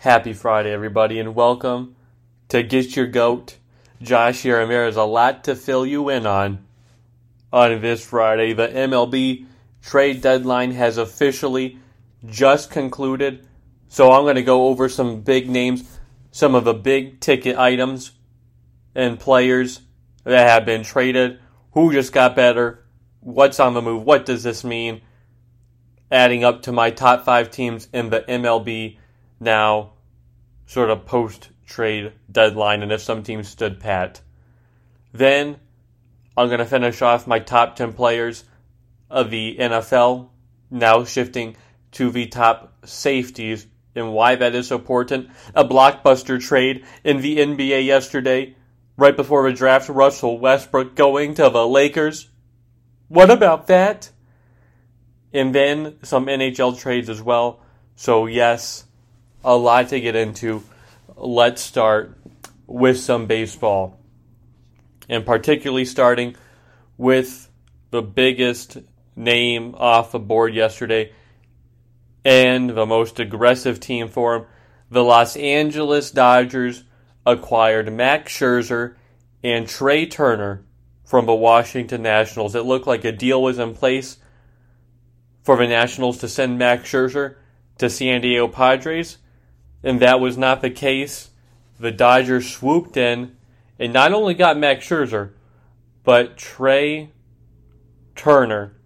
Happy Friday, everybody, and welcome to Get Your Goat. Josh here, and there is a lot to fill you in on on this Friday. The MLB trade deadline has officially just concluded, so I'm going to go over some big names, some of the big ticket items and players that have been traded, who just got better, what's on the move, what does this mean, adding up to my top five teams in the MLB now sort of post trade deadline and if some teams stood pat. Then I'm going to finish off my top 10 players of the NFL, now shifting to the top safeties and why that is so important. A blockbuster trade in the NBA yesterday, right before the draft, Russell Westbrook going to the Lakers. What about that? And then some NHL trades as well. So, yes, a lot to get into. Let's start with some baseball. And particularly starting with the biggest name off the board yesterday and the most aggressive team for him. The Los Angeles Dodgers acquired Max Scherzer and Trea Turner from the Washington Nationals. It looked like a deal was in place for the Nationals to send Max Scherzer to San Diego Padres and that was not the case. The Dodgers swooped in and not only got Max Scherzer, but Trea Turner.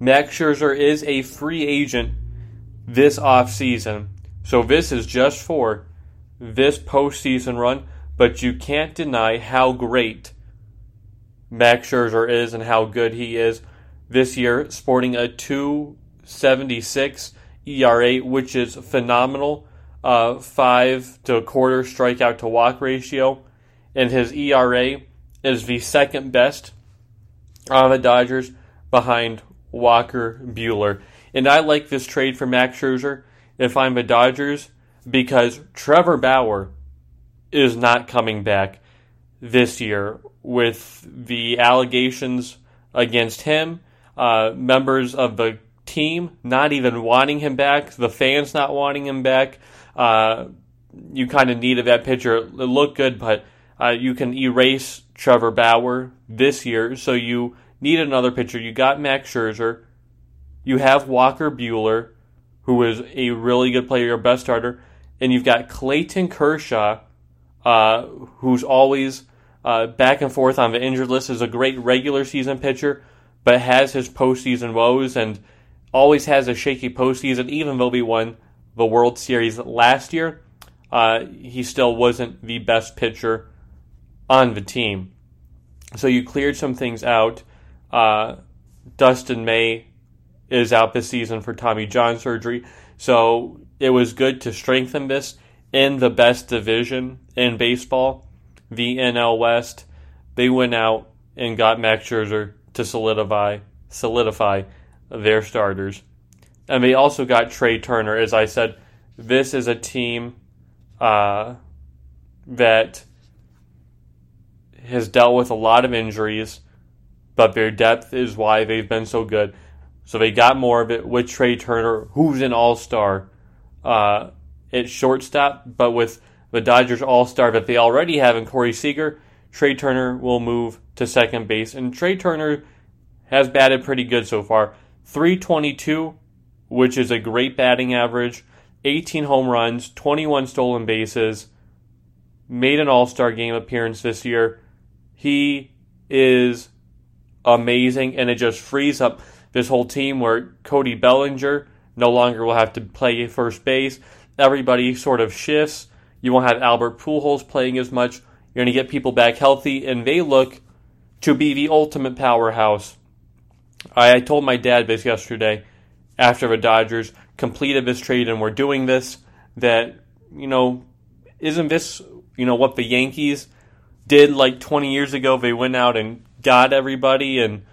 Max Scherzer is a free agent this offseason. So this is just for this postseason run, but you can't deny how great Max Scherzer is and how good he is this year, sporting a 276 ERA, which is phenomenal uh, five to a quarter strikeout to walk ratio, and his ERA is the second best on the Dodgers behind Walker Buehler. And I like this trade for Max Scherzer if I'm the Dodgers because Trevor Bauer is not coming back this year with the allegations against him, uh, members of the team not even wanting him back, the fans not wanting him back. Uh, you kind of needed that pitcher. It looked good, but uh, you can erase Trevor Bauer this year, so you need another pitcher. You got Max Scherzer. You have Walker Buehler, who is a really good player, your best starter, and you've got Clayton Kershaw, uh, who's always uh, back and forth on the injured list, is a great regular season pitcher, but has his postseason woes and always has a shaky postseason, even though we won the World Series last year, uh, he still wasn't the best pitcher on the team. So you cleared some things out. Uh, Dustin May is out this season for Tommy John surgery. So it was good to strengthen this in the best division in baseball, the NL West. They went out and got Max Scherzer to solidify solidify their starters. And they also got Trea Turner. As I said, this is a team uh, that has dealt with a lot of injuries, but their depth is why they've been so good. So they got more of it with Trea Turner, who's an all star uh, at shortstop, but with the Dodgers all star that they already have in Corey Seager, Trea Turner will move to second base. And Trea Turner has batted pretty good so far. 322 which is a great batting average, 18 home runs, 21 stolen bases, made an All Star game appearance this year. He is amazing, and it just frees up this whole team where Cody Bellinger no longer will have to play first base. Everybody sort of shifts. You won't have Albert Pujols playing as much. You're going to get people back healthy, and they look to be the ultimate powerhouse. I, I told my dad this yesterday after the Dodgers completed this trade and were doing this that, you know, isn't this, you know, what the Yankees did like 20 years ago? They went out and got everybody. And,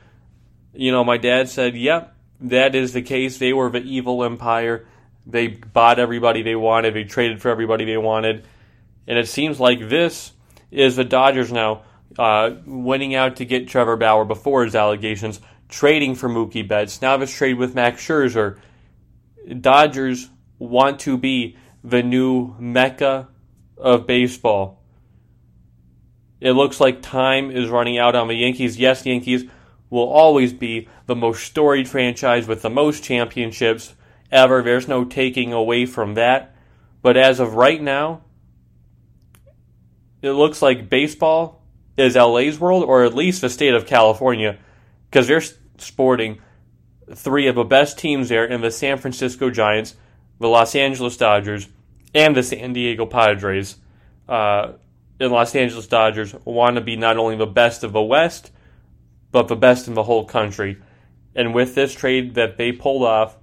you know, my dad said, yep, that is the case. They were the evil empire. They bought everybody they wanted, they traded for everybody they wanted. And it seems like this is the Dodgers now uh, winning out to get Trevor Bauer before his allegations trading for Mookie Betts. Now this trade with Max Scherzer. Dodgers want to be the new mecca of baseball. It looks like time is running out on the Yankees. Yes, Yankees will always be the most storied franchise with the most championships ever. There's no taking away from that. But as of right now, it looks like baseball is LA's world, or at least the state of California, because they're sporting three of the best teams there in the San Francisco Giants, the Los Angeles Dodgers, and the San Diego Padres. Uh, the Los Angeles Dodgers want to be not only the best of the West, but the best in the whole country. And with this trade that they pulled off,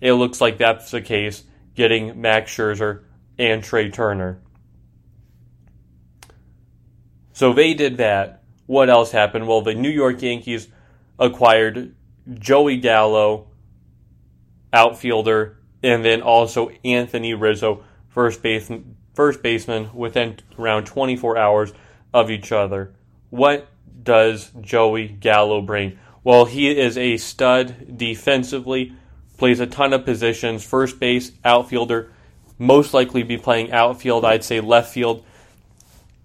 it looks like that's the case, getting Max Scherzer and Trea Turner. So they did that. What else happened? Well, the New York Yankees acquired Joey Gallo, outfielder, and then also Anthony Rizzo, first base first baseman, within around 24 hours of each other. What does Joey Gallo bring? Well, he is a stud defensively, plays a ton of positions, first base, outfielder, most likely be playing outfield, I'd say left field.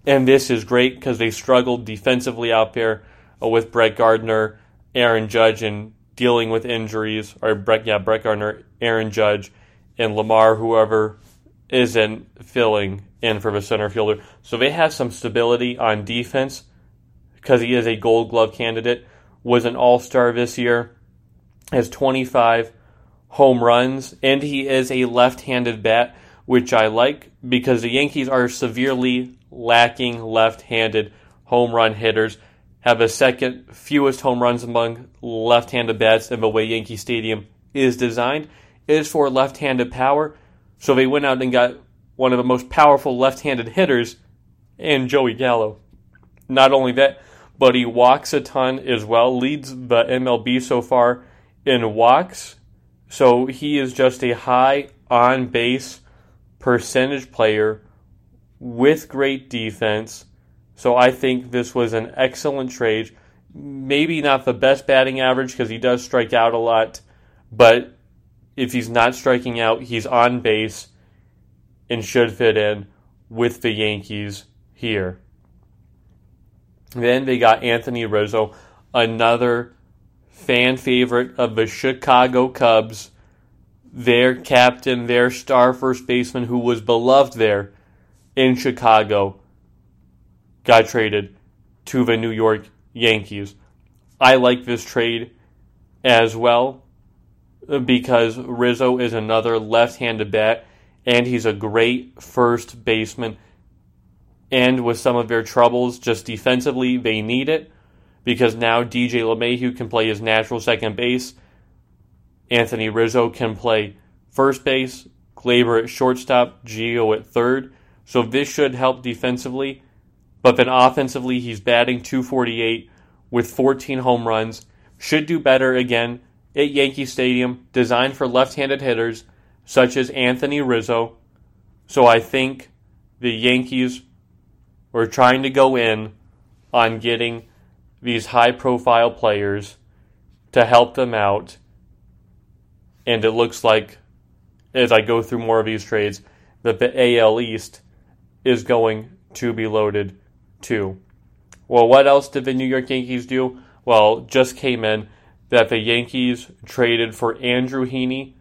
And this is great because they struggled defensively out there uh, with Brett Gardner, Aaron Judge, and dealing with injuries, or Brett, yeah, Brett Gardner, Aaron Judge, and Lamar, whoever isn't filling in for the center fielder. So they have some stability on defense because he is a gold glove candidate, was an all star this year, has 25 home runs, and he is a left handed bat, which I like because the Yankees are severely lacking left handed home run hitters. Have the second fewest home runs among left handed bats in the way Yankee Stadium is designed. It is for left handed power. So they went out and got one of the most powerful left handed hitters in Joey Gallo. Not only that, but he walks a ton as well, leads the MLB so far in walks. So he is just a high on base percentage player with great defense. So I think this was an excellent trade. Maybe not the best batting average because he does strike out a lot, but if he's not striking out, he's on base and should fit in with the Yankees here. Then they got Anthony Rizzo, another fan favorite of the Chicago Cubs, their captain, their star first baseman who was beloved there in Chicago, got traded to the New York Yankees. I like this trade as well uh, because Rizzo is another left handed bat and he's a great first baseman and with some of their troubles just defensively, they need it because now DJ LeMahieu can play his natural second base. Anthony Rizzo can play first base, Gleyber at shortstop, Gio at third. So this should help defensively. But then offensively, he's batting 248 with 14 home runs. Should do better again at Yankee Stadium, designed for left handed hitters such as Anthony Rizzo. So I think the Yankees we're trying to go in on getting these high profile players to help them out. And it looks like, as I go through more of these trades, that the AL East is going to be loaded too. Well, what else did the New York Yankees do? Well, just came in that the Yankees traded for Andrew Heaney,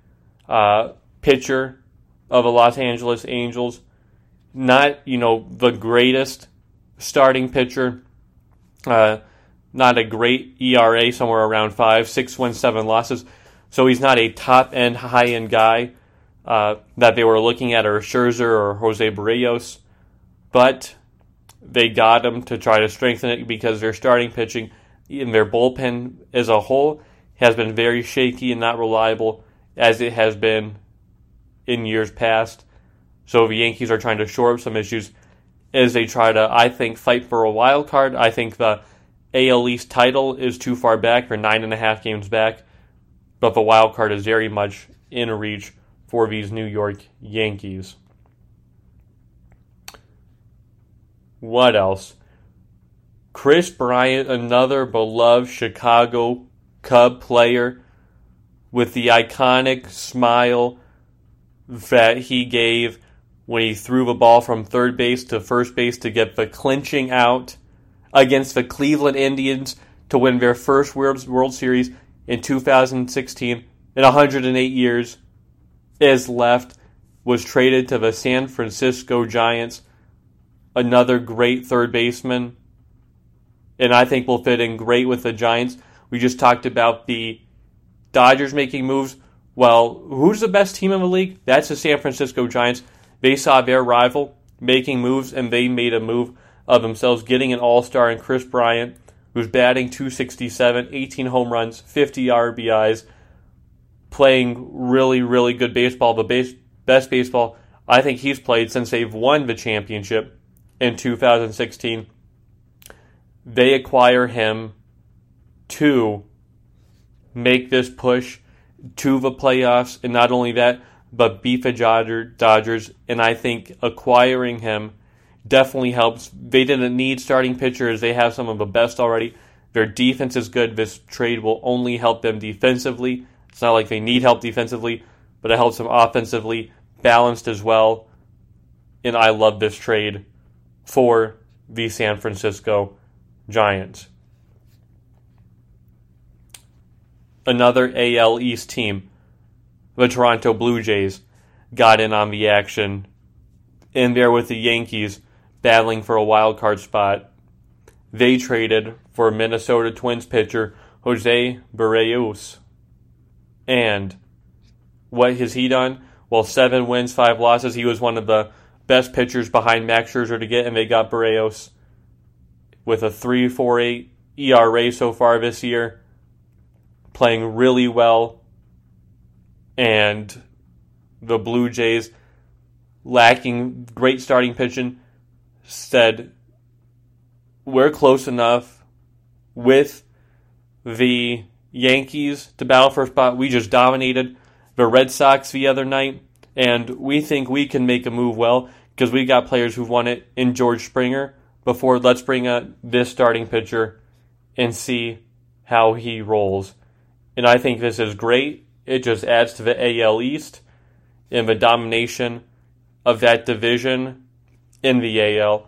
uh, pitcher of the Los Angeles Angels not you know the greatest starting pitcher. Uh, not a great ERA, somewhere around five, six wins, seven losses. So he's not a top end, high end guy uh, that they were looking at, or Scherzer or Jose Berrios. But they got him to try to strengthen it because their starting pitching and their bullpen as a whole has been very shaky and not reliable as it has been in years past. So the Yankees are trying to shore up some issues as they try to, I think, fight for a wild card. I think the AL East title is too far back, or nine and a half games back, but the wild card is very much in reach for these New York Yankees. What else? Kris Bryant, another beloved Chicago Cub player with the iconic smile that he gave when he threw the ball from third base to first base to get the clinching out against the Cleveland Indians to win their first World Series in 2016 in 108 years is left was traded to the San Francisco Giants another great third baseman and I think will fit in great with the Giants. We just talked about the Dodgers making moves. Well who's the best team in the league? That's the San Francisco Giants. They saw their rival making moves and they made a move of themselves getting an all-star in Kris Bryant who's batting 267, 18 home runs, 50 RBIs, playing really, really good baseball, the base, best baseball I think he's played since they've won the championship in 2016. They acquire him to make this push to the playoffs, and not only that, but beat the Dodgers. And I think acquiring him definitely helps. They didn't need starting pitchers. They have some of the best already. Their defense is good. This trade will only help them defensively. It's not like they need help defensively, but it helps them offensively, balanced as well. And I love this trade for the San Francisco Giants. Another AL East team, the Toronto Blue Jays, got in on the action in there with the Yankees battling for a wild card spot. They traded for Minnesota Twins pitcher Jose Berrios. And what has he done? Well, seven wins, five losses. He was one of the best pitchers behind Max Scherzer to get, and they got Berrios with a 3.48 ERA so far this year, playing really well. And the Blue Jays, lacking great starting pitching, said, We're close enough with the Yankees to battle for a spot. We just dominated the Red Sox the other night, and we think we can make a move well because we got players who've won it in George Springer. Before, let's bring up this starting pitcher and see how he rolls. And I think this is great. It just adds to the AL East and the domination of that division in the AL.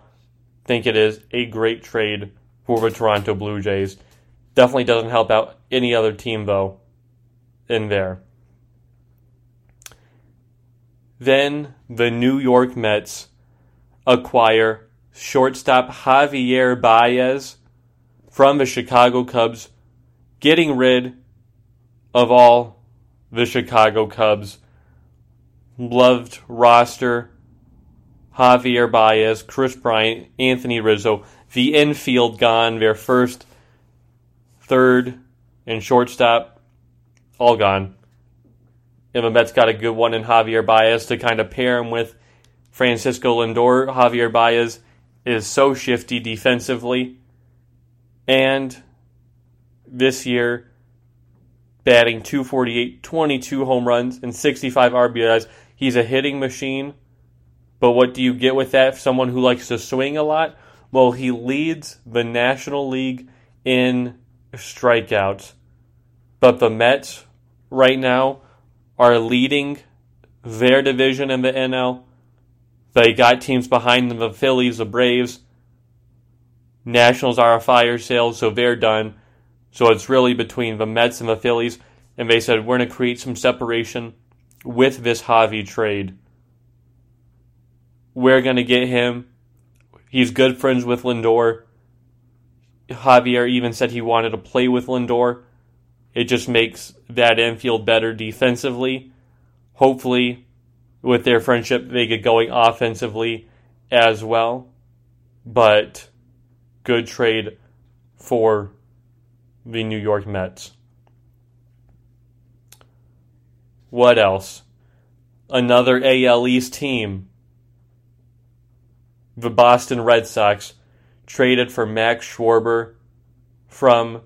Think it is a great trade for the Toronto Blue Jays. Definitely doesn't help out any other team though in there. Then the New York Mets acquire shortstop Javier Baez from the Chicago Cubs, getting rid of all the Chicago Cubs loved roster Javier Baez, Kris Bryant, Anthony Rizzo, the infield gone, their first, third, and shortstop, all gone. Mets got a good one in Javier Baez to kind of pair him with Francisco Lindor. Javier Baez is so shifty defensively. And this year, batting 248, 22 home runs, and 65 RBIs. He's a hitting machine. But what do you get with that? Someone who likes to swing a lot? Well, he leads the National League in strikeouts. But the Mets right now are leading their division in the NL. They got teams behind them the Phillies, the Braves. Nationals are a fire sale, so they're done. So it's really between the Mets and the Phillies. And they said, we're going to create some separation with this Javi trade. We're going to get him. He's good friends with Lindor. Javier even said he wanted to play with Lindor. It just makes that infield better defensively. Hopefully, with their friendship, they get going offensively as well. But good trade for the New York Mets. What else? Another AL East team the Boston Red Sox traded for Max Schwarber from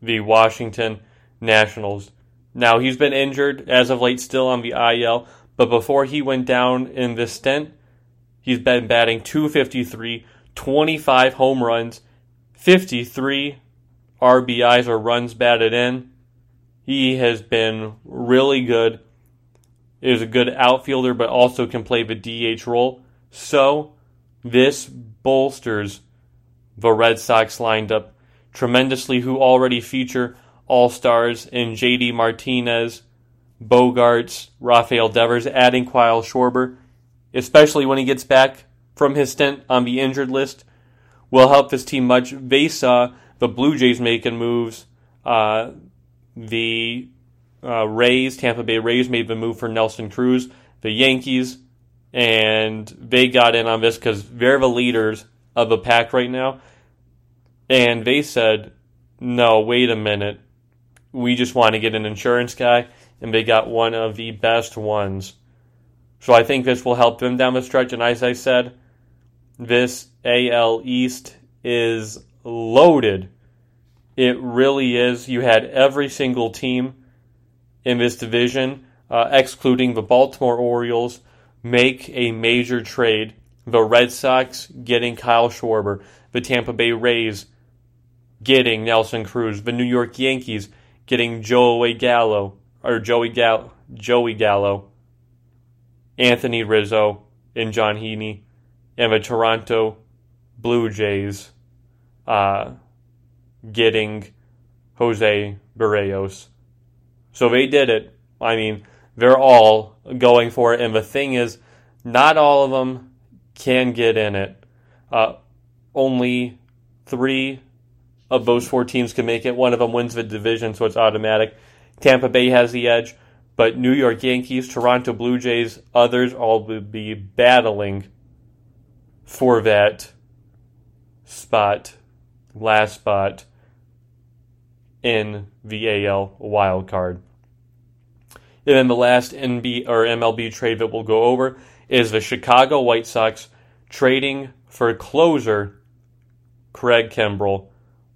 the Washington Nationals. Now, he's been injured as of late, still on the IL, but before he went down in this stint, he's been batting 253, 25 home runs, 53 RBIs or runs batted in. He has been really good is a good outfielder, but also can play the DH role. So, this bolsters the Red Sox lineup tremendously, who already feature all stars in JD Martinez, Bogaerts, Rafael Devers, adding Kyle Schwarber, especially when he gets back from his stint on the injured list, will help this team much. Saw the Blue Jays making moves. Uh, the uh, Rays, Tampa Bay Rays, made the move for Nelson Cruz. The Yankees, and they got in on this because they're the leaders of the pack right now. And they said, no, wait a minute. We just want to get an insurance guy, and they got one of the best ones. So I think this will help them down the stretch. And as I said, this AL East is loaded. It really is. You had every single team in this division, uh, excluding the Baltimore Orioles, make a major trade. The Red Sox getting Kyle Schwarber, the Tampa Bay Rays getting Nelson Cruz, the New York Yankees getting Joey Gallo or Joey Gallo, Joey Gallo, Anthony Rizzo, and John Heaney, and the Toronto Blue Jays uh, getting Jose Berrios. So they did it. I mean, they're all going for it. And the thing is, not all of them can get in it. Uh, only three of those four teams can make it. One of them wins the division, so it's automatic. Tampa Bay has the edge, but New York Yankees, Toronto Blue Jays, others all will be battling for that spot, last spot in the AL wild card. And then the last NB or MLB trade that we'll go over is the Chicago White Sox trading for closer Craig Kimbrel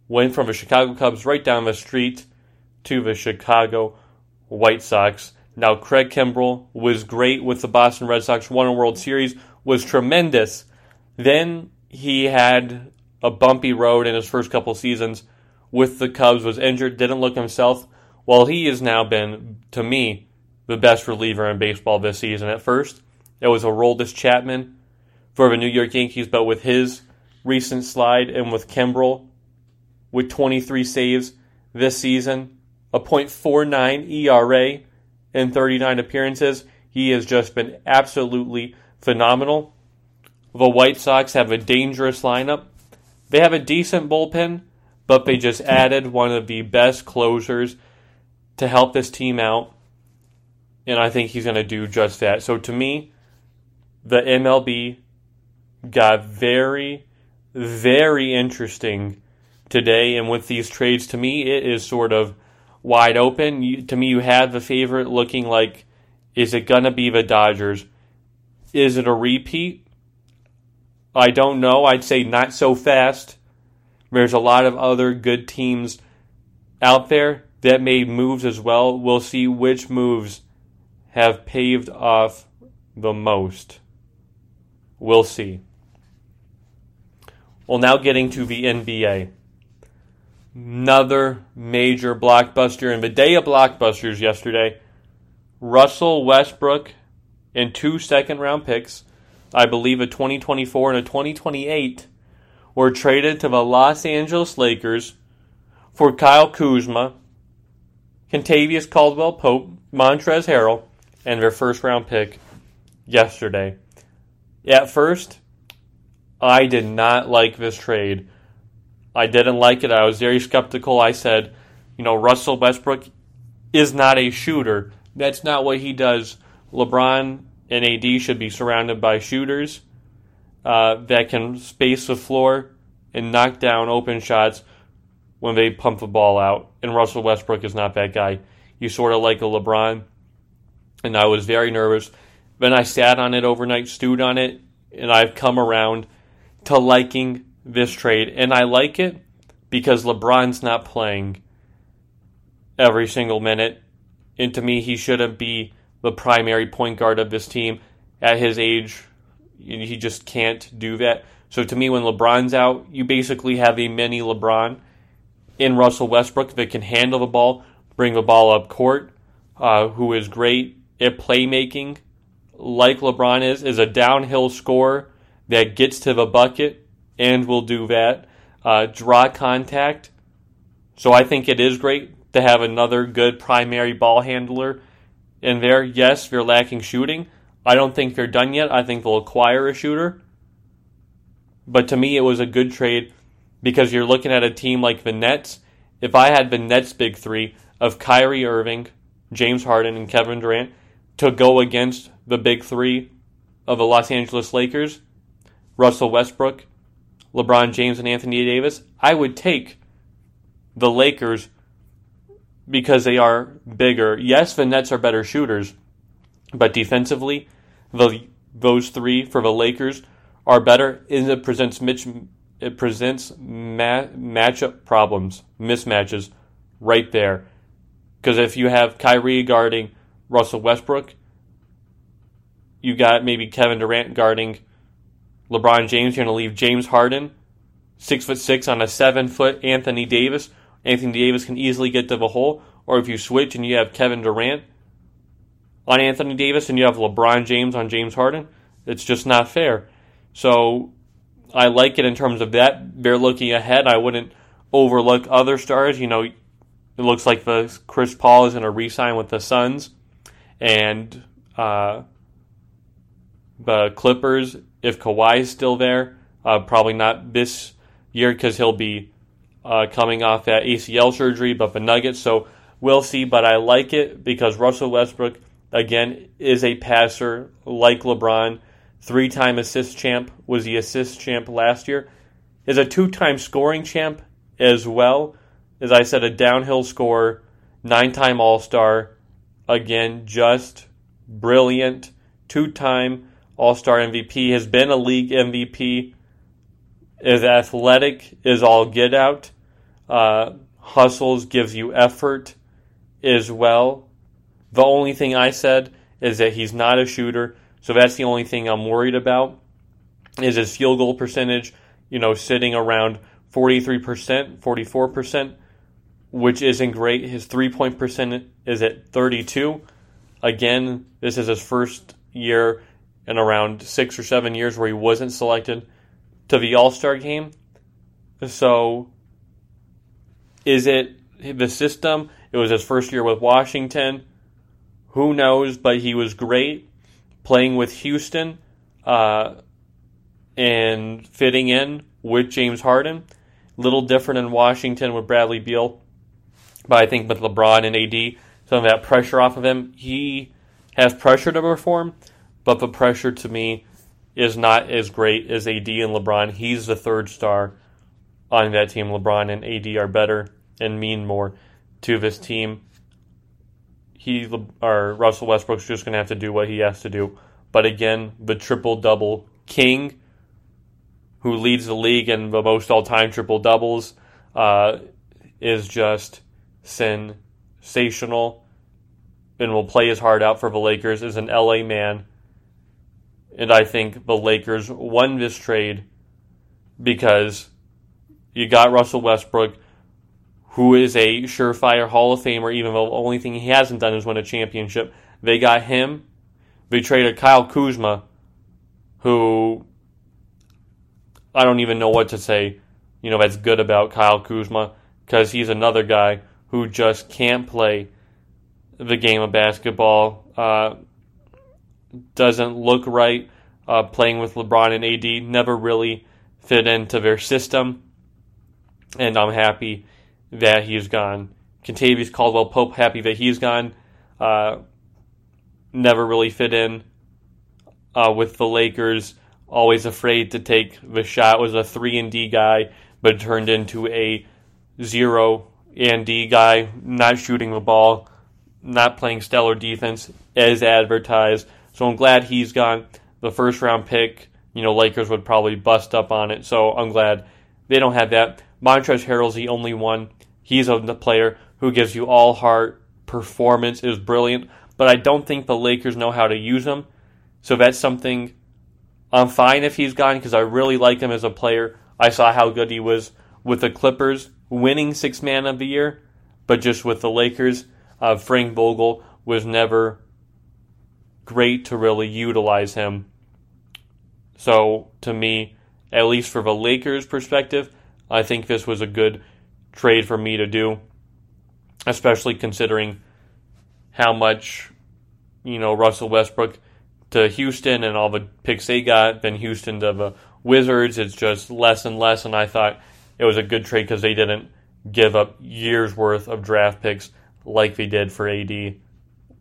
went from the Chicago Cubs right down the street to the Chicago White Sox. Now, Craig Kimbrel was great with the Boston Red Sox, won a World Series, was tremendous. Then he had a bumpy road in his first couple seasons with the Cubs, was injured, didn't look himself. Well, he has now been, to me, the best reliever in baseball this season. At first, it was Aroldis Chapman for the New York Yankees, but with his recent slide and with Kimbrel with 23 saves this season, a .49 ERA in 39 appearances. He has just been absolutely phenomenal. The White Sox have a dangerous lineup. They have a decent bullpen, but they just added one of the best closers to help this team out. And I think he's going to do just that. So to me, the MLB got very, very interesting today. And with these trades, to me, it is sort of wide open. You, to me, you have the favorite looking like, is it going to be the Dodgers? Is it a repeat? I don't know. I'd say not so fast. There's a lot of other good teams out there that made moves as well. We'll see which moves have paved off the most. We'll see. Well, now getting to the NBA another major blockbuster. And the day of blockbusters yesterday, Russell Westbrook and two second round picks, I believe a 2024 and a 2028, were traded to the Los Angeles Lakers for Kyle Kuzma, Kentavious Caldwell Pope, Montrezl Harrell, and their first round pick yesterday. At first, I did not like this trade I didn't like it. I was very skeptical. I said, you know, Russell Westbrook is not a shooter. That's not what he does. LeBron and AD should be surrounded by shooters uh, that can space the floor and knock down open shots when they pump the ball out. And Russell Westbrook is not that guy. He's sort of like a LeBron. And I was very nervous. Then I sat on it overnight, stewed on it, and I've come around to liking this trade, and I like it because LeBron's not playing every single minute. And to me, he shouldn't be the primary point guard of this team. At his age, he just can't do that. So to me, when LeBron's out, you basically have a mini LeBron in Russell Westbrook that can handle the ball, bring the ball up court, uh, who is great at playmaking, like LeBron is, is a downhill scorer that gets to the bucket and will do that. Uh, draw contact. So I think it is great to have another good primary ball handler in there. Yes, they're lacking shooting. I don't think they're done yet. I think they'll acquire a shooter. But to me, it was a good trade because you're looking at a team like the Nets. If I had the Nets' big three of Kyrie Irving, James Harden, and Kevin Durant to go against the big three of the Los Angeles Lakers, Russell Westbrook, LeBron James, and Anthony Davis, I would take the Lakers because they are bigger. Yes, the Nets are better shooters, but defensively, the those three for the Lakers are better. And it presents Mitch, it presents ma- matchup problems, mismatches right there. Because if you have Kyrie guarding Russell Westbrook, you got maybe Kevin Durant guarding LeBron James. You're going to leave James Harden, six foot six, on a seven foot Anthony Davis. Anthony Davis can easily get to the hole. Or if you switch and you have Kevin Durant on Anthony Davis and you have LeBron James on James Harden, it's just not fair. So I like it in terms of that. They're looking ahead. I wouldn't overlook other stars. You know, it looks like the Chris Paul is going to re-sign with the Suns, and uh, the Clippers. If Kawhi is still there, uh, probably not this year because he'll be uh, coming off that ACL surgery. But the Nuggets, so we'll see. But I like it because Russell Westbrook again is a passer like LeBron three time assist champ, was the assist champ last year, is a two time scoring champ as well. As I said, a downhill scorer, nine time All Star, again, just brilliant, two time All Star MVP, has been a league MVP, is athletic, is all get out, uh, hustles, gives you effort as well. The only thing I said is that he's not a shooter. So that's the only thing I'm worried about is his field goal percentage, you know, sitting around 43%, 44%, which isn't great. His three point percent is at 32. Again, this is his first year in around six or seven years where he wasn't selected to the All Star game. So, is it the system? It was his first year with Washington. Who knows? But he was great playing with Houston uh, and fitting in with James Harden. Little different in Washington with Bradley Beal, but I think with LeBron and AD, some of that pressure off of him, he has pressure to perform, but the pressure to me is not as great as AD and LeBron. He's the third star on that team. LeBron and AD are better and mean more to this team he or Russell Westbrook's just going to have to do what he has to do. But again, the triple double king, who leads the league in the most all time triple doubles, uh, is just sensational and will play his heart out for the Lakers. Is an LA man, and I think the Lakers won this trade because you got Russell Westbrook who is a surefire Hall of Famer, even though the only thing he hasn't done is win a championship. They got him. They traded Kyle Kuzma, who I don't even know what to say, you know, that's good about Kyle Kuzma, because he's another guy who just can't play the game of basketball. Uh, doesn't look right uh, playing with LeBron and AD. Never really fit into their system. And I'm happy that he's gone. Kentavious Caldwell Pope happy that he's gone. Uh, never really fit in uh, with the Lakers. Always afraid to take the shot. Was a three and D guy, but turned into a zero and D guy. Not shooting the ball, not playing stellar defense as advertised. So I'm glad he's gone. The first round pick, you know, Lakers would probably bust up on it. So I'm glad they don't have that. Montrezl Harrell's the only one He's a player who gives you all heart. Performance is brilliant, but I don't think the Lakers know how to use him. So that's something I'm fine if he's gone because I really like him as a player. I saw how good he was with the Clippers, winning six man of the year, but just with the Lakers, uh, Frank Vogel was never great to really utilize him. So, to me, at least for the Lakers' perspective, I think this was a good trade for me to do, especially considering how much, you know, Russell Westbrook to Houston and all the picks they got, then Houston to the Wizards, it's just less and less. And I thought it was a good trade because they didn't give up years worth of draft picks like they did for AD.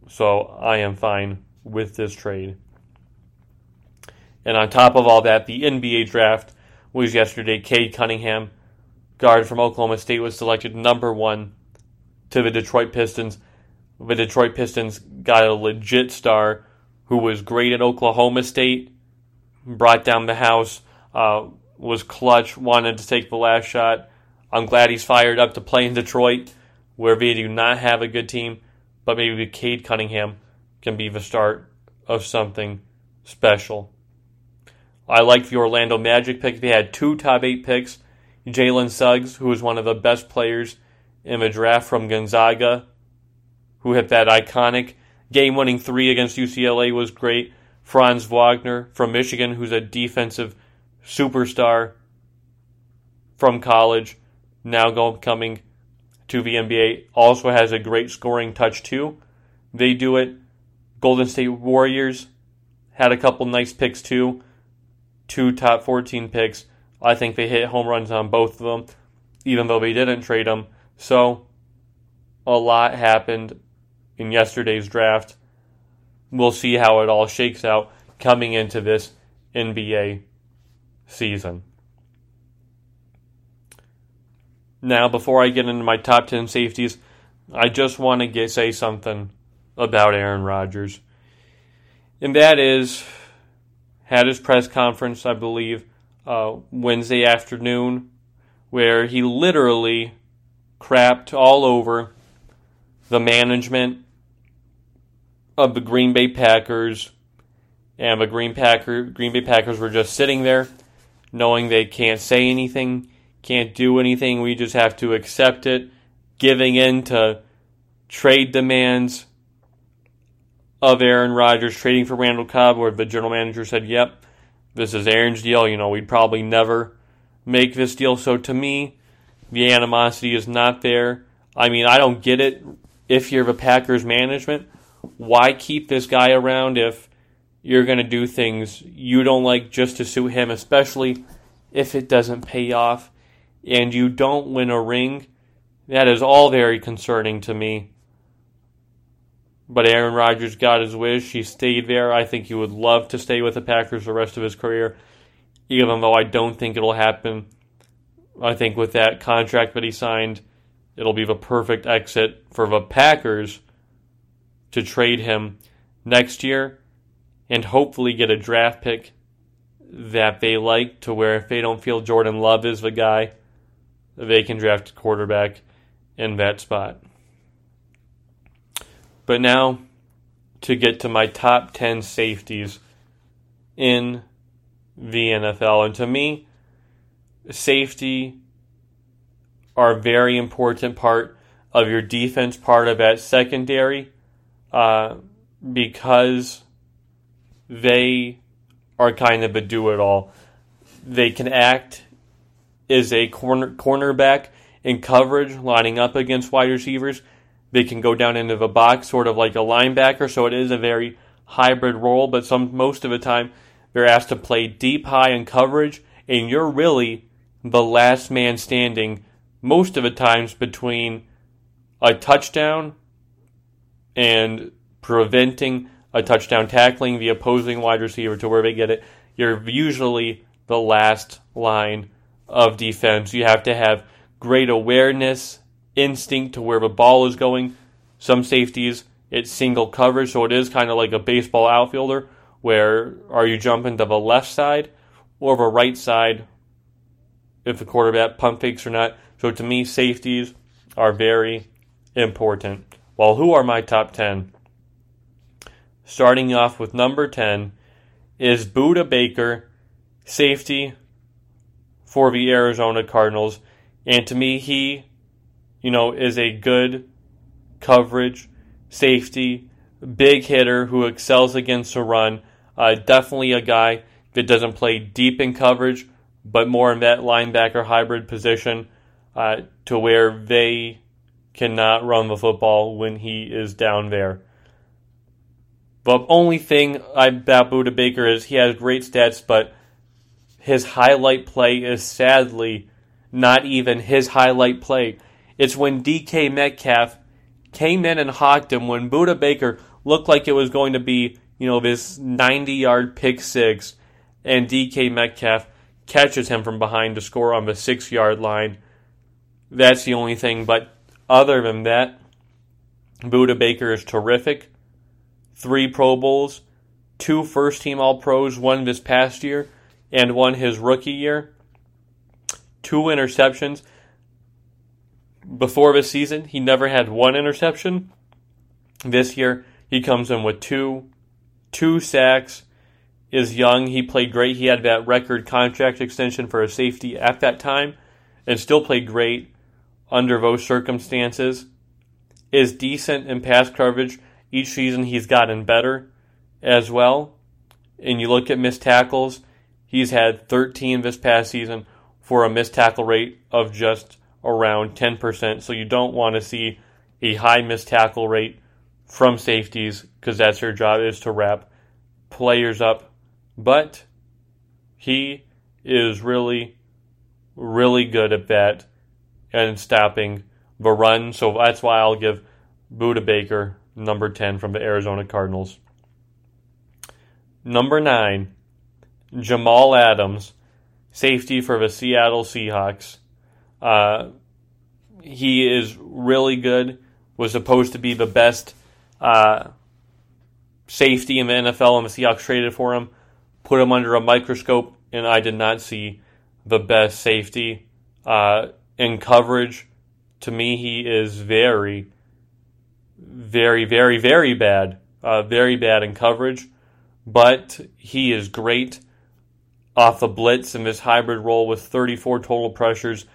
So I am fine with this trade. And on top of all that, the NBA draft was yesterday. Cade Cunningham, guard from Oklahoma State, was selected number one to the Detroit Pistons. The Detroit Pistons got a legit star who was great at Oklahoma State, brought down the house, uh, was clutch, wanted to take the last shot. I'm glad he's fired up to play in Detroit, where they do not have a good team, but maybe Cade Cunningham can be the start of something special. I like the Orlando Magic pick. They had two top eight picks. Jalen Suggs, who was one of the best players in the draft from Gonzaga, who hit that iconic game winning three against UCLA, was great. Franz Wagner from Michigan, who's a defensive superstar from college, now going, coming to the NBA, also has a great scoring touch too. They do it. Golden State Warriors had a couple nice picks too. Two top 14 picks. I think they hit home runs on both of them, even though they didn't trade them. So, a lot happened in yesterday's draft. We'll see how it all shakes out coming into this NBA season. Now, before I get into my top 10 safeties, I just want to get, say something about Aaron Rodgers. And that is, had his press conference, I believe, uh, Wednesday afternoon, where he literally crapped all over the management of the Green Bay Packers, and the Green Packer Green Bay Packers were just sitting there, knowing they can't say anything can't do anything. We just have to accept it, giving in to trade demands of Aaron Rodgers, trading for Randall Cobb, where the general manager said, Yep, this is Aaron's deal. You know, we'd probably never make this deal. So to me, the animosity is not there. I mean, I don't get it. If you're the Packers management, why keep this guy around if you're going to do things you don't like just to suit him, especially if it doesn't pay off? and you don't win a ring, that is all very concerning to me. But Aaron Rodgers got his wish. He stayed there. I think he would love to stay with the Packers the rest of his career, even though I don't think it'll happen. I think with that contract that he signed, it'll be the perfect exit for the Packers to trade him next year and hopefully get a draft pick that they like to where if they don't feel Jordan Love is the guy, they can draft a quarterback in that spot. But now to get to my top 10 safeties in the NFL. And to me, safety are a very important part of your defense, part of that secondary, uh, because they are kind of a do it all. They can act as a corner cornerback in coverage, lining up against wide receivers. They can go down into the box, sort of like a linebacker. So it is a very hybrid role. But some most of the time, they're asked to play deep, high in coverage, and you're really the last man standing most of the times between a touchdown and preventing a touchdown, tackling the opposing wide receiver to where they get it. You're usually the last line of defense. You have to have great awareness, instinct to where the ball is going. Some safeties, it's single coverage, so it is kind of like a baseball outfielder where are you jumping to the left side or the right side if the quarterback pump fakes or not. So to me, safeties are very important. Well, who are my top 10? Starting off with number 10 is Budda Baker, safety for the Arizona Cardinals. And to me, he, you know, is a good coverage safety big hitter who excels against the run. Uh, definitely a guy that doesn't play deep in coverage, but more in that linebacker hybrid position uh, to where they cannot run the football when he is down there. The only thing about Budda Baker is he has great stats, but his highlight play is sadly not even his highlight play. It's when DK Metcalf came in and hawked him when Budda Baker looked like it was going to be, you know, this 90 yard pick six, and DK Metcalf catches him from behind to score on the six yard line. That's the only thing. But other than that, Budda Baker is terrific. Three Pro Bowls, two first team All Pros, one this past year, and one his rookie year. Two interceptions. Before this season, he never had one interception. This year, he comes in with two, two sacks. Is young. He played great. He had that record contract extension for a safety at that time, and still played great under those circumstances. Is decent in pass coverage. Each season, he's gotten better as well. And you look at missed tackles. He's had 13 this past season for a missed tackle rate of just around 10%. So you don't want to see a high missed tackle rate from safeties because that's their job is to wrap players up. But he is really, really good at that and stopping the run. So that's why I'll give Budda Baker number 10 from the Arizona Cardinals. Number 9, Jamal Adams, safety for the Seattle Seahawks. Uh, he is really good. Was supposed to be the best uh, safety in the NFL, and the Seahawks traded for him. Put him under a microscope, and I did not see the best safety uh, in coverage. To me, he is very, very, very, very bad. Uh, very bad in coverage, but he is great off the blitz in this hybrid role with 34 total pressures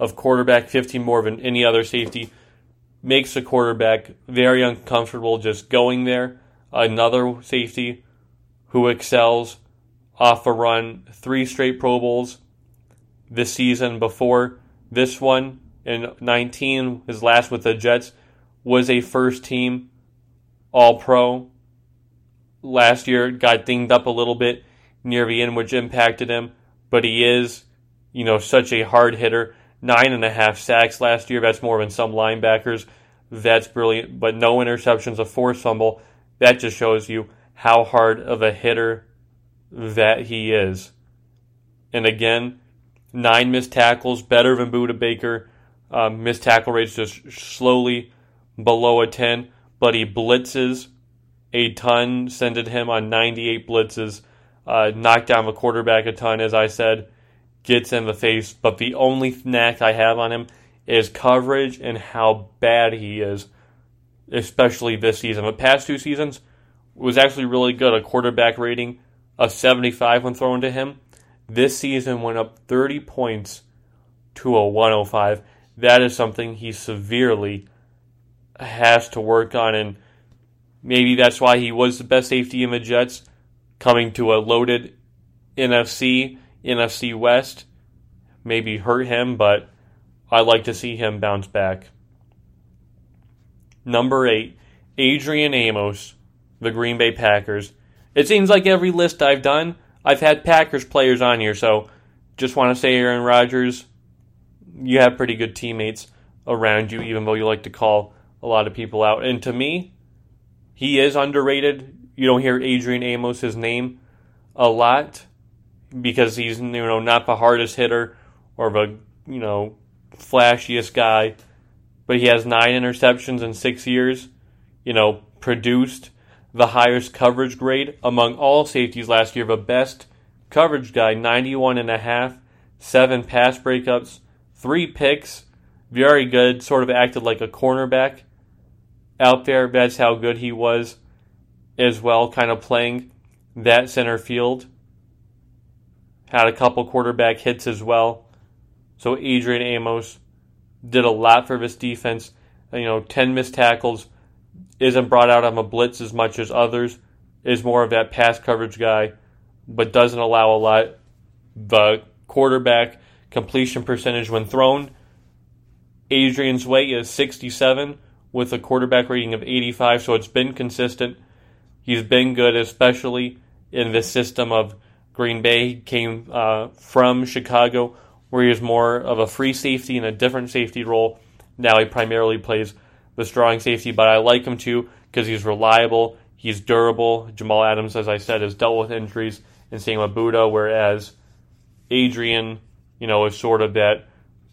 of quarterback, 15 more than any other safety. Makes the quarterback very uncomfortable just going there. Another safety who excels off a run, three straight Pro Bowls this season before this one in 19, his last with the Jets, was a first team All Pro. Last year got dinged up a little bit near the end, which impacted him, but he is, you know, such a hard hitter nine and a half sacks last year. That's more than some linebackers. That's brilliant. But no interceptions, a forced fumble. That just shows you how hard of a hitter that he is. And again, nine missed tackles, better than Budda Baker. Um, missed tackle rates just slowly below a 10, but he blitzes a ton, sended him on 98 blitzes, uh, knocked down the quarterback a ton, as I said gets in the face, but the only knack I have on him is coverage and how bad he is, especially this season. The past two seasons was actually really good. A quarterback rating of 75 when thrown to him. This season went up 30 points to a 105. That is something he severely has to work on, and maybe that's why he was the best safety in the Jets, coming to a loaded NFC NFC West maybe hurt him, but I like to see him bounce back. Number eight, Adrian Amos, the Green Bay Packers. It seems like every list I've done, I've had Packers players on here, so just want to say, Aaron Rodgers, you have pretty good teammates around you, even though you like to call a lot of people out. And to me, he is underrated. You don't hear Adrian Amos' name a lot, because he's you know not the hardest hitter or the you know flashiest guy, but he has nine interceptions in six years. You know, produced the highest coverage grade among all safeties last year. The best coverage guy, 91 and a half, seven pass breakups, three picks, very good. Sort of acted like a cornerback out there. That's how good he was as well, kind of playing that center field had a couple quarterback hits as well. So Adrian Amos did a lot for this defense. You know, 10 missed tackles, isn't brought out on a blitz as much as others, is more of that pass coverage guy, but doesn't allow a lot. The quarterback completion percentage when thrown, Adrian's way is 67 with a quarterback rating of 85, so it's been consistent. He's been good, especially in this system of Green Bay. Came uh, from Chicago, where he was more of a free safety in a different safety role. Now he primarily plays the strong safety, but I like him too because he's reliable, he's durable. Jamal Adams, as I said, has dealt with injuries, and same with Budda, whereas Adrian, you know, is sort of that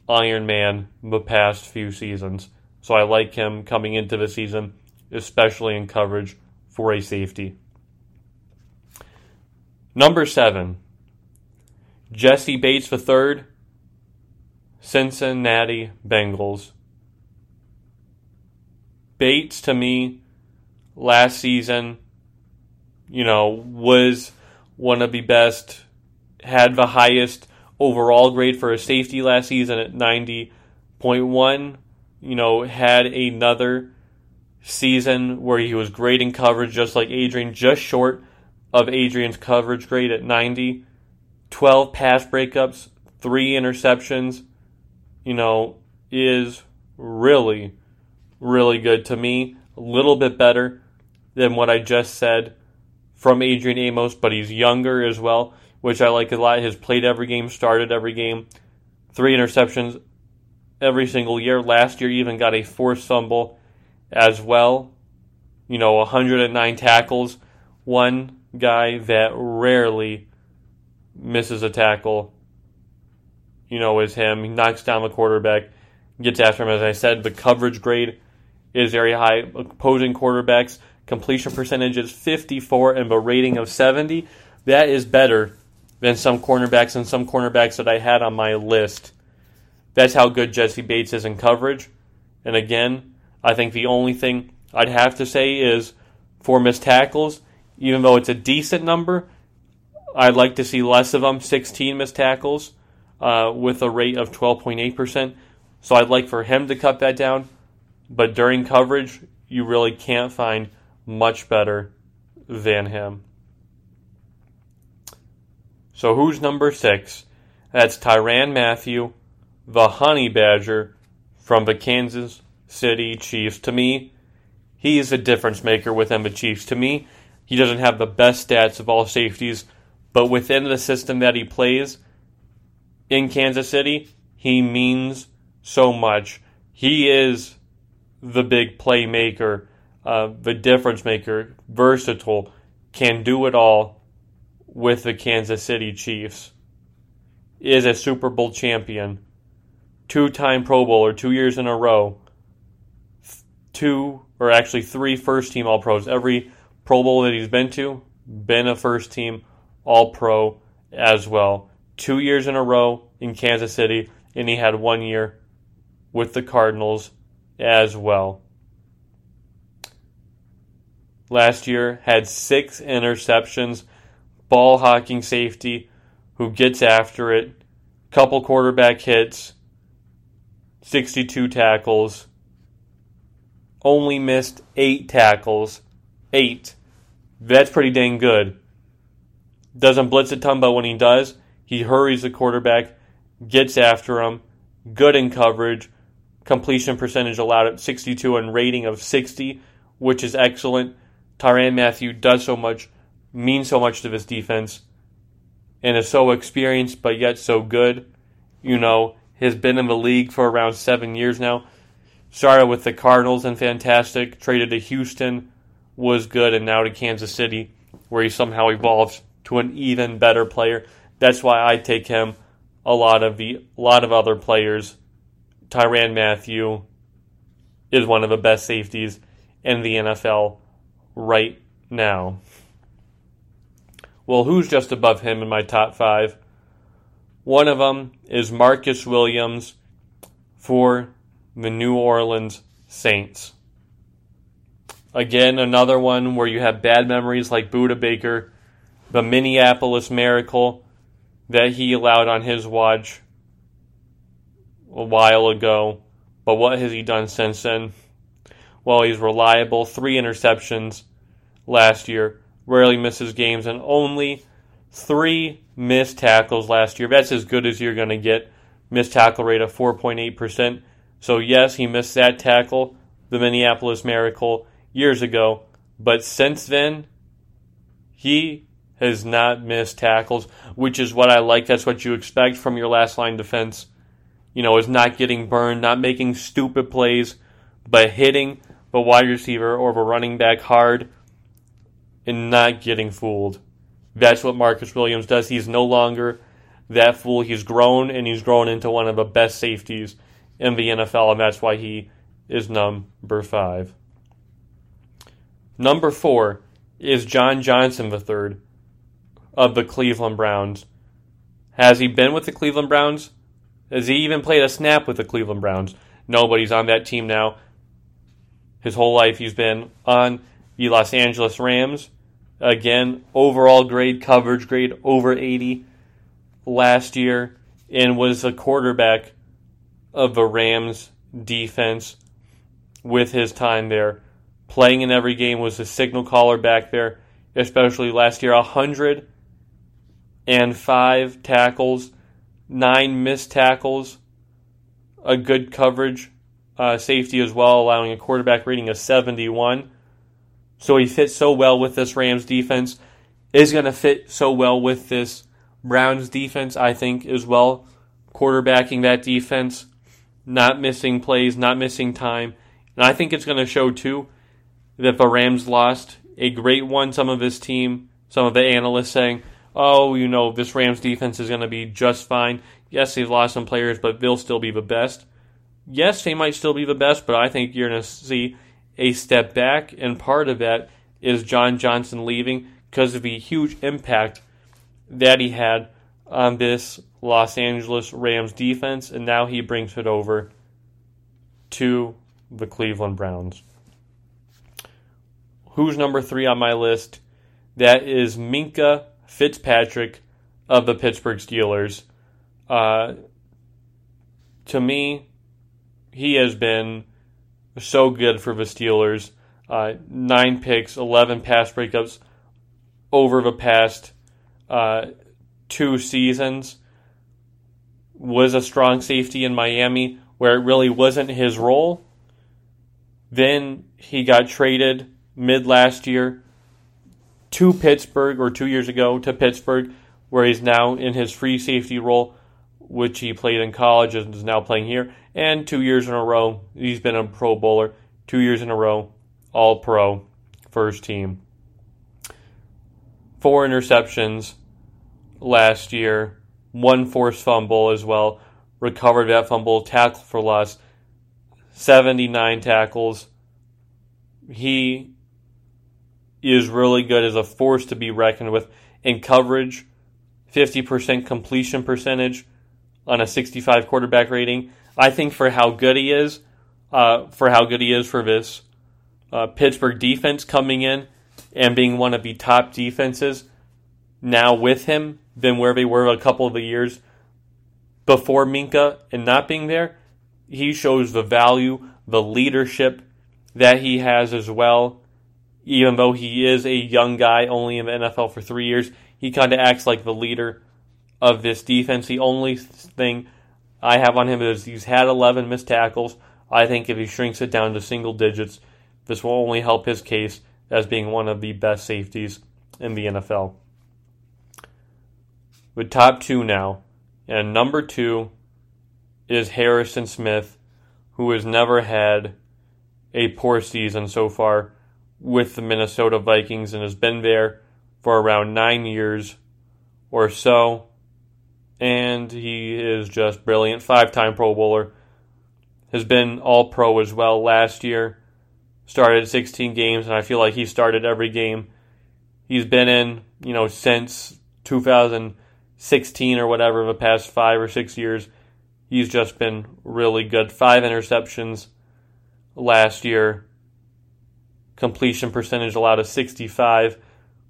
Iron Man the past few seasons. So I like him coming into the season, especially in coverage for a safety. Number seven, Jessie Bates III, Cincinnati Bengals. Bates to me last season, you know, was one of the best, had the highest overall grade for a safety last season at 90.1. You know, had another season where he was great in coverage, just like Adrian, just short of Adrian's coverage grade at 90. 12 pass breakups, three interceptions, you know, is really, really good to me. A little bit better than what I just said from Adrian Amos, but he's younger as well, which I like a lot. Has played every game, started every game, three interceptions every single year. Last year, even got a forced fumble as well. You know, 109 tackles. One guy that rarely misses a tackle, you know, is him. He knocks down the quarterback, gets after him. As I said, the coverage grade is very high. Opposing quarterbacks completion percentage is 54 and a rating of 70. That is better than some cornerbacks and some cornerbacks that I had on my list. That's how good Jessie Bates is in coverage. And again, I think the only thing I'd have to say is for missed tackles, even though it's a decent number, I'd like to see less of them 16 missed tackles uh, with a rate of 12.8%. So I'd like for him to cut that down. But during coverage, you really can't find much better than him. So who's number six? That's Tyrann Mathieu, the Honey Badger from the Kansas City Chiefs. To me, he is a difference maker within the Chiefs. To me, he doesn't have the best stats of all safeties, but within the system that he plays in Kansas City, he means so much. He is the big playmaker uh, the difference maker, versatile, can do it all with the Kansas City Chiefs. Is a Super Bowl champion, two time Pro Bowler, two years in a row, two or actually three first team All Pros. Every Pro Bowl that he's been to, been a first team All Pro as well. Two years in a row in Kansas City, and he had one year with the Cardinals as well last year, had six interceptions, ball hawking safety who gets after it, couple quarterback hits, 62 tackles, only missed eight tackles. Eight. That's pretty dang good. Doesn't blitz a ton, but when he does, he hurries the quarterback, gets after him, good in coverage, completion percentage allowed at 62 and rating of 60, which is excellent. Tyrann Mathieu does so much, means so much to this defense, and is so experienced but yet so good. You know, has been in the league for around seven years now. Started with the Cardinals and fantastic, traded to Houston, was good, and now to Kansas City, where he somehow evolves to an even better player. That's why I take him a lot of the a lot of other players. Tyrann Mathieu, is one of the best safeties in the NFL right now. Well, who's just above him in my top five? One of them is Marcus Williams for the New Orleans Saints. Again, another one where you have bad memories like Budda Baker, the Minneapolis Miracle that he allowed on his watch a while ago. But what has he done since then? well, he's reliable. Three interceptions last year, rarely misses games, and only three missed tackles last year. That's as good as you're going to get. Missed tackle rate of 4.8%. So, yes, he missed that tackle, the Minneapolis Miracle, years ago. But since then, he has not missed tackles, which is what I like. That's what you expect from your last line defense. You know, is not getting burned, not making stupid plays, but hitting the wide receiver or the running back hard and not getting fooled. That's what Marcus Williams does. He's no longer that fool. He's grown and he's grown into one of the best safeties in the NFL, and that's why he is number five. Number four is John Johnson III of the Cleveland Browns. Has he been with the Cleveland Browns? Has he even played a snap with the Cleveland Browns? Nobody's on that team now. His whole life he's been on the Los Angeles Rams. Again, overall grade, coverage grade over 80 last year, and was a quarterback of the Rams defense with his time there. Playing in every game was a signal caller back there, especially last year. 105 tackles, nine missed tackles, a good coverage uh, safety as well, allowing a quarterback rating of 71. So he fits so well with this Rams defense. Is going to fit so well with this Browns defense, I think, as well. Quarterbacking that defense, not missing plays, not missing time. And I think it's going to show, too, that the Rams lost a great one. Some of his team, some of the analysts saying, oh, you know, this Rams defense is going to be just fine. Yes, they've lost some players, but they'll still be the best. Yes, they might still be the best, but I think you're going to see a step back, and part of that is John Johnson leaving because of the huge impact that he had on this Los Angeles Rams defense, and now he brings it over to the Cleveland Browns. Who's number three on my list? That is Minkah Fitzpatrick of the Pittsburgh Steelers. Uh, to me, he has been so good for the Steelers. Uh, nine picks, 11 pass breakups over the past uh, two seasons. Was a strong safety in Miami where it really wasn't his role. Then he got traded mid last year to Pittsburgh, or two years ago to Pittsburgh, where he's now in his free safety role, which he played in college and is now playing here. And two years in a row, he's been a Pro Bowler. Two years in a row, All Pro, first team. Four interceptions last year, one forced fumble as well. Recovered that fumble, tackle for loss, 79 tackles. He is really good as a force to be reckoned with in coverage, 50% completion percentage on a 65 quarterback rating. I think for how good he is, uh, for how good he is for this uh, Pittsburgh defense coming in and being one of the top defenses now with him than where they were a couple of the years before Minkah and not being there, he shows the value, the leadership that he has as well even though he is a young guy, only in the NFL for three years, he kind of acts like the leader of this defense. The only thing I have on him is he's had 11 missed tackles. I think if he shrinks it down to single digits, this will only help his case as being one of the best safeties in the NFL. With top two now, and number two is Harrison Smith, who has never had a poor season so far with the Minnesota Vikings and has been there for around nine years or so. And he is just brilliant. Five time Pro Bowler. Has been all pro as well last year. Started 16 games, and I feel like he started every game he's been in, you know, since 2016 or whatever, the past five or six years. He's just been really good. Five interceptions last year completion percentage allowed a 65,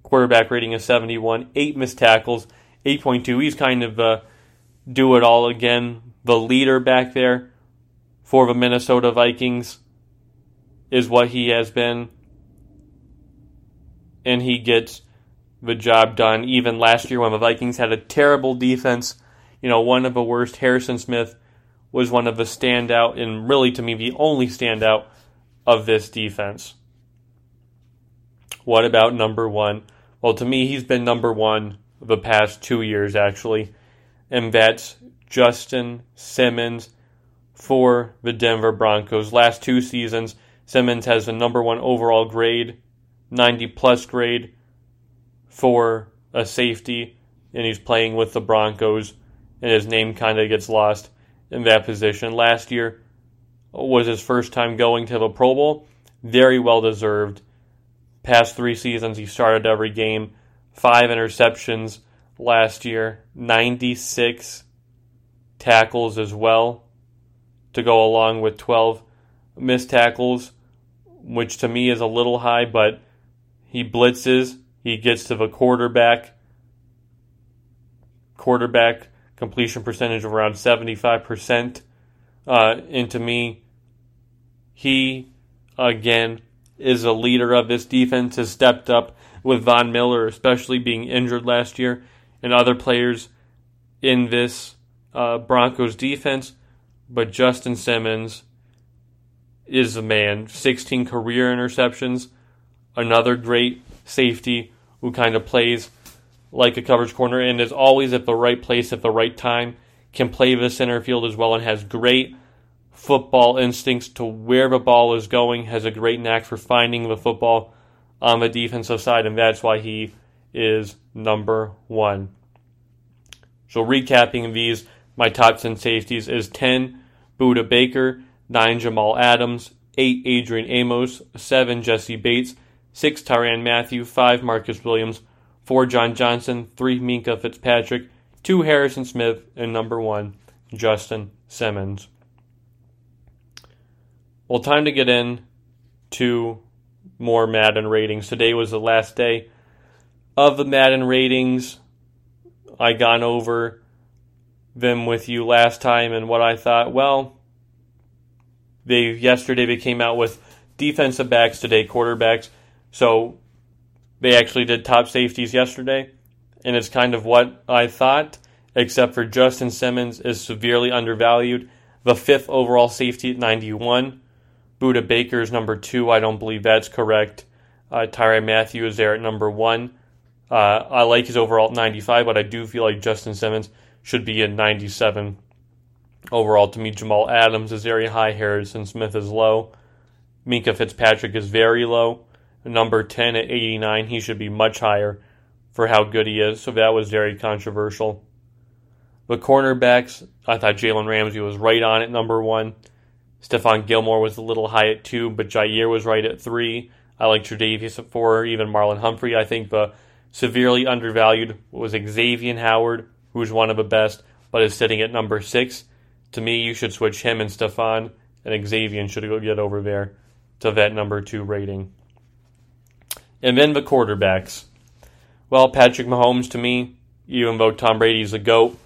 quarterback rating of 71, eight missed tackles, 8.2. He's kind of uh, do it all again, the leader back there for the Minnesota Vikings. is what he has been, and he gets the job done. Even last year, when the Vikings had a terrible defense, you know, one of the worst, Harrison Smith was one of the standout, and really to me, the only standout of this defense. What about number one? Well, to me, he's been number one the past two years, actually, and that's Justin Simmons for the Denver Broncos. Last two seasons, Simmons has the number one overall grade, 90 plus grade for a safety, and he's playing with the Broncos, and his name kind of gets lost in that position. Last year was his first time going to the Pro Bowl. Very well deserved. Past three seasons, he started every game. Five interceptions last year, 96 tackles as well to go along with 12 missed tackles, which to me is a little high, but he blitzes, he gets to the quarterback. Quarterback completion percentage of around 75%. Uh, and to me, he, again, is a leader of this defense, has stepped up with Von Miller, especially being injured last year, and other players in this uh, Broncos defense. But Justin Simmons is the man. 16 career interceptions, another great safety who kind of plays like a coverage corner and is always at the right place at the right time, can play the center field as well, and has great football instincts to where the ball is going, has a great knack for finding the football on the defensive side, and that's why he is number one. So, recapping these, my top 10 safeties is 10 Budda Baker, 9 Jamal Adams, 8 Adrian Amos, 7 Jessie Bates, 6 Tyrann Mathieu, 5 Marcus Williams, 4 John Johnson, 3 Minkah Fitzpatrick, 2 Harrison Smith, and number 1 Justin Simmons. Well, time to get in to more Madden ratings. Today was the last day of the Madden ratings. I gone over them with you last time and what I thought. Well, they yesterday they came out with defensive backs today, quarterbacks. So they actually did top safeties yesterday, and it's kind of what I thought, except for Justin Simmons is severely undervalued. The fifth overall safety at 91. Budda Baker is number two. I don't believe that's correct. Uh, Tyrann Mathieu is there at number one. Uh, I like his overall at 95, but I do feel like Justin Simmons should be at 97 overall. To me, Jamal Adams is very high. Harrison Smith is low. Minkah Fitzpatrick is very low number 10 at 89. He should be much higher for how good he is. So that was very controversial. The cornerbacks, I thought Jalen Ramsey was right on at number one. Stephon Gilmore was a little high at two, but Jaire was right at three. I like Tre'Davious at four, even Marlon Humphrey. I think the severely undervalued was Xavien Howard, who's one of the best, but is sitting at number six. To me, you should switch him and Stephon, and Xavien should go get over there to that number two rating. And then the quarterbacks. Well, Patrick Mahomes, to me, even though Tom Brady's the GOAT,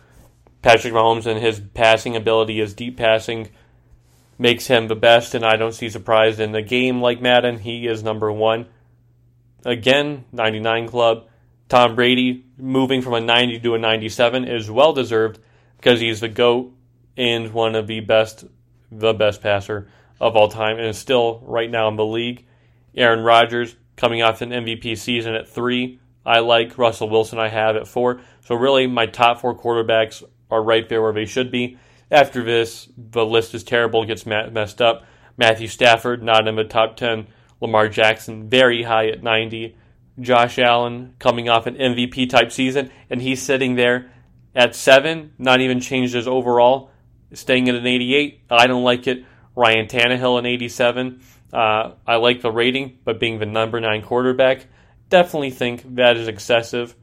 Patrick Mahomes and his passing ability, his deep passing, makes him the best, and I don't see surprise in a game like Madden. He is number one. Again, 99 club. Tom Brady moving from a 90 to a 97 is well deserved because he's the GOAT and one of the best, the best passer of all time, and is still right now in the league. Aaron Rodgers, coming off an MVP season at three. I like Russell Wilson, I have at four. So, really, my top four quarterbacks are right there where they should be. After this, the list is terrible, gets messed up. Matthew Stafford, not in the top 10. Lamar Jackson, very high at 90. Josh Allen, coming off an MVP type season, and he's sitting there at seven, not even changed his overall, staying at an 88. I don't like it. Ryan Tannehill, an 87. Uh, I like the rating, but being the number nine quarterback, definitely think that is excessive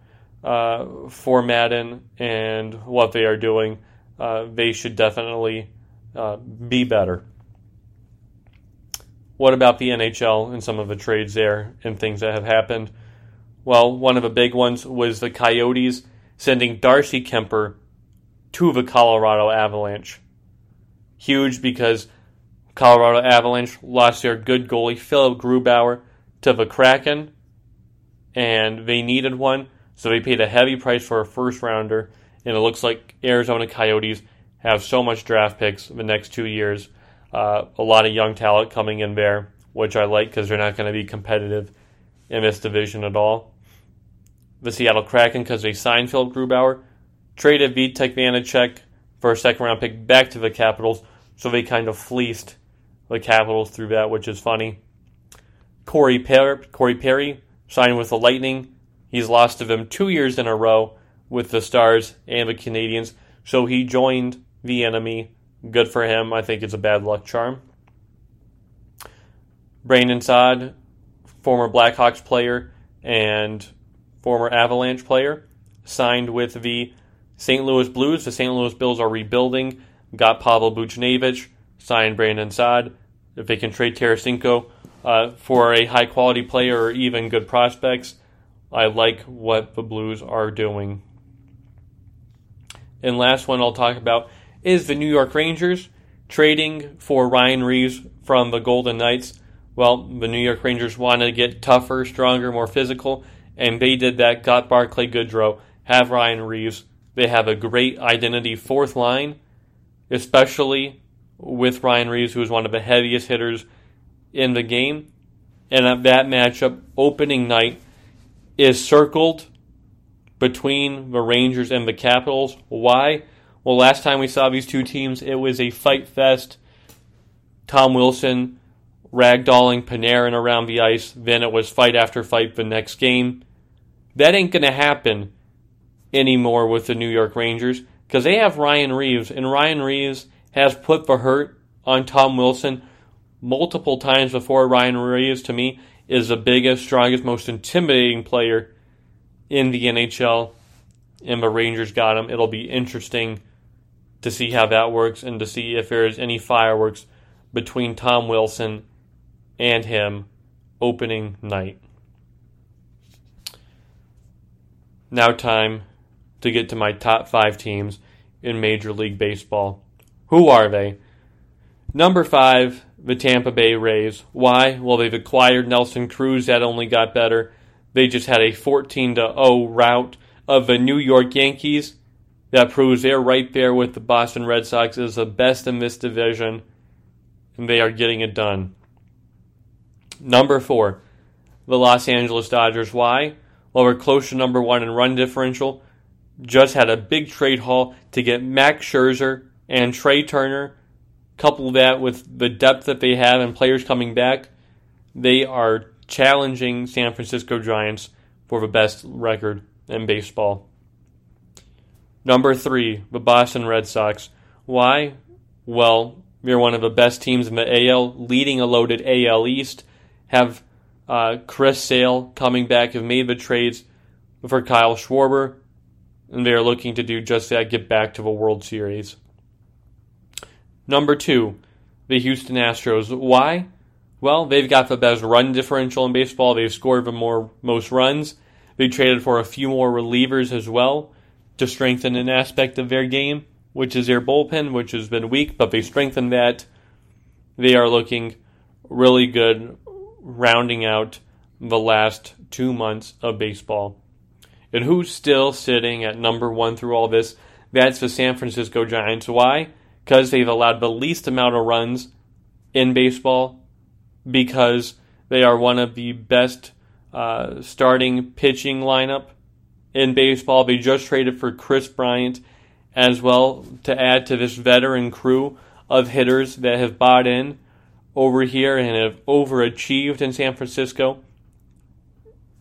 uh, for Madden and what they are doing. Uh, they should definitely uh, be better. What about the NHL and some of the trades there and things that have happened? Well, one of the big ones was the Coyotes sending Darcy Kuemper to the Colorado Avalanche. Huge because Colorado Avalanche lost their good goalie, Philip Grubauer, to the Kraken, and they needed one, so they paid a heavy price for a first rounder. And it looks like Arizona Coyotes have so much draft picks the next two years. Uh, a lot of young talent coming in there, which I like because they're not going to be competitive in this division at all. The Seattle Kraken, because they signed Philip Grubauer, traded Vitek Vanecek for a second round pick back to the Capitals, so they kind of fleeced the Capitals through that, which is funny. Corey, per- Corey Perry signed with the Lightning. He's lost to them two years in a row with the Stars and the Canadiens. so he joined the enemy. Good for him. I think it's a bad luck charm. Brandon Saad, former Blackhawks player and former Avalanche player, signed with the St. Louis Blues. The St. Louis Bills are rebuilding. Got Pavel Buchnevich, signed Brandon Saad. If they can trade Tarasenko uh, for a high quality player or even good prospects, I like what the Blues are doing. And last one I'll talk about is the New York Rangers trading for Ryan Reaves from the Golden Knights. Well, the New York Rangers wanted to get tougher, stronger, more physical, and they did that. Got Barclay Goodrow, have Ryan Reaves. They have a great identity fourth line, especially with Ryan Reaves, who is one of the heaviest hitters in the game. And that matchup, opening night, is circled between the Rangers and the Capitals. Why? Well, last time we saw these two teams, it was a fight fest. Tom Wilson ragdolling Panarin around the ice. Then it was fight after fight the next game. That ain't going to happen anymore with the New York Rangers because they have Ryan Reaves, and Ryan Reaves has put the hurt on Tom Wilson multiple times before. Ryan Reaves, to me, is the biggest, strongest, most intimidating player in the NHL, and the Rangers got him. It'll be interesting to see how that works and to see if there is any fireworks between Tom Wilson and him opening night. Now, time to get to my top five teams in Major League Baseball. Who are they? Number five, the Tampa Bay Rays. Why? Well, they've acquired Nelson Cruz. That only got better. They just had a 14 to 0 rout of the New York Yankees. That proves they're right there with the Boston Red Sox as the best in this division, and they are getting it done. Number four, the Los Angeles Dodgers. Why? Well, we're close to number one in run differential. Just had a big trade haul to get Max Scherzer and Trea Turner. Couple that with the depth that they have and players coming back, they are challenging San Francisco Giants for the best record in baseball. Number three, the Boston Red Sox. Why? Well, they're one of the best teams in the AL, leading a loaded AL East. Have uh, Chris Sale coming back, have made the trades for Kyle Schwarber, and they are looking to do just that, get back to the World Series. Number two, the Houston Astros. Why? Well, they've got the best run differential in baseball. They've scored the more most runs. They traded for a few more relievers as well to strengthen an aspect of their game, which is their bullpen, which has been weak, but they strengthened that. They are looking really good, rounding out the last two months of baseball. And who's still sitting at number one through all this? That's the San Francisco Giants. Why? Because they've allowed the least amount of runs in baseball because they are one of the best uh, starting pitching lineup in baseball. They just traded for Kris Bryant as well to add to this veteran crew of hitters that have bought in over here and have overachieved in San Francisco.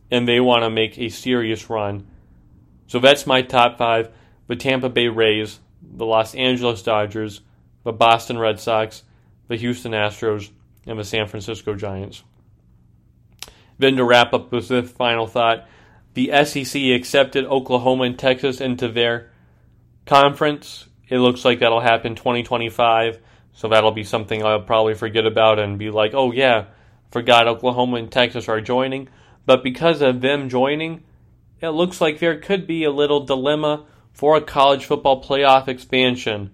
And they want to make a serious run. So that's my top five the Tampa Bay Rays, the Los Angeles Dodgers, the Boston Red Sox, the Houston Astros, and the San Francisco Giants. Then to wrap up with this final thought, the SEC accepted Oklahoma and Texas into their conference. It looks like that'll happen 2025, so that'll be something I'll probably forget about and be like, oh yeah, forgot Oklahoma and Texas are joining. But because of them joining, it looks like there could be a little dilemma for a college football playoff expansion.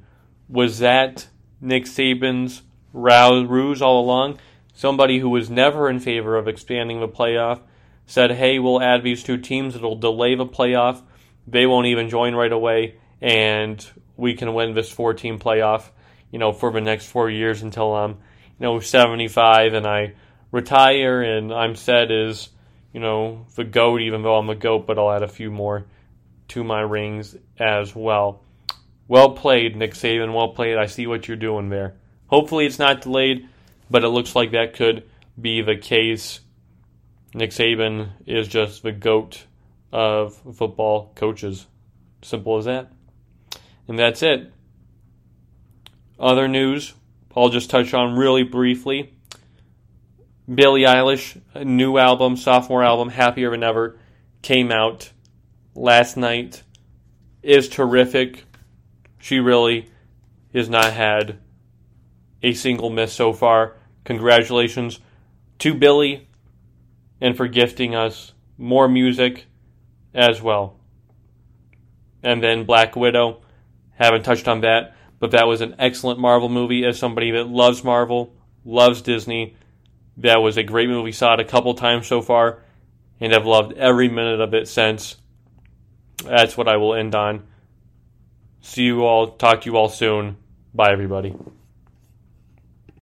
Was that Nick Saban's ruse all along. Somebody who was never in favor of expanding the playoff said, hey, we'll add these two teams. It'll delay the playoff. They won't even join right away, and we can win this four team playoff, you know, for the next four years until I'm, you know, 75 and I retire and I'm set as, you know, the GOAT, even though I'm a GOAT, but I'll add a few more to my rings as well. Well played, Nick Saban. Well played. I see what you're doing there. Hopefully it's not delayed, but it looks like that could be the case. Nick Saban is just the GOAT of football coaches. Simple as that. And that's it. Other news, I'll just touch on really briefly. Billie Eilish, a new album, sophomore album, Happier Than Ever, came out last night. Is terrific. She really has not had a single miss so far. Congratulations to Billie and for gifting us more music as well. And then Black Widow, haven't touched on that, but that was an excellent Marvel movie. As somebody that loves Marvel, loves Disney, that was a great movie. Saw it a couple times so far, and have loved every minute of it since. That's what I will end on. See you all. Talk to you all soon. Bye, everybody.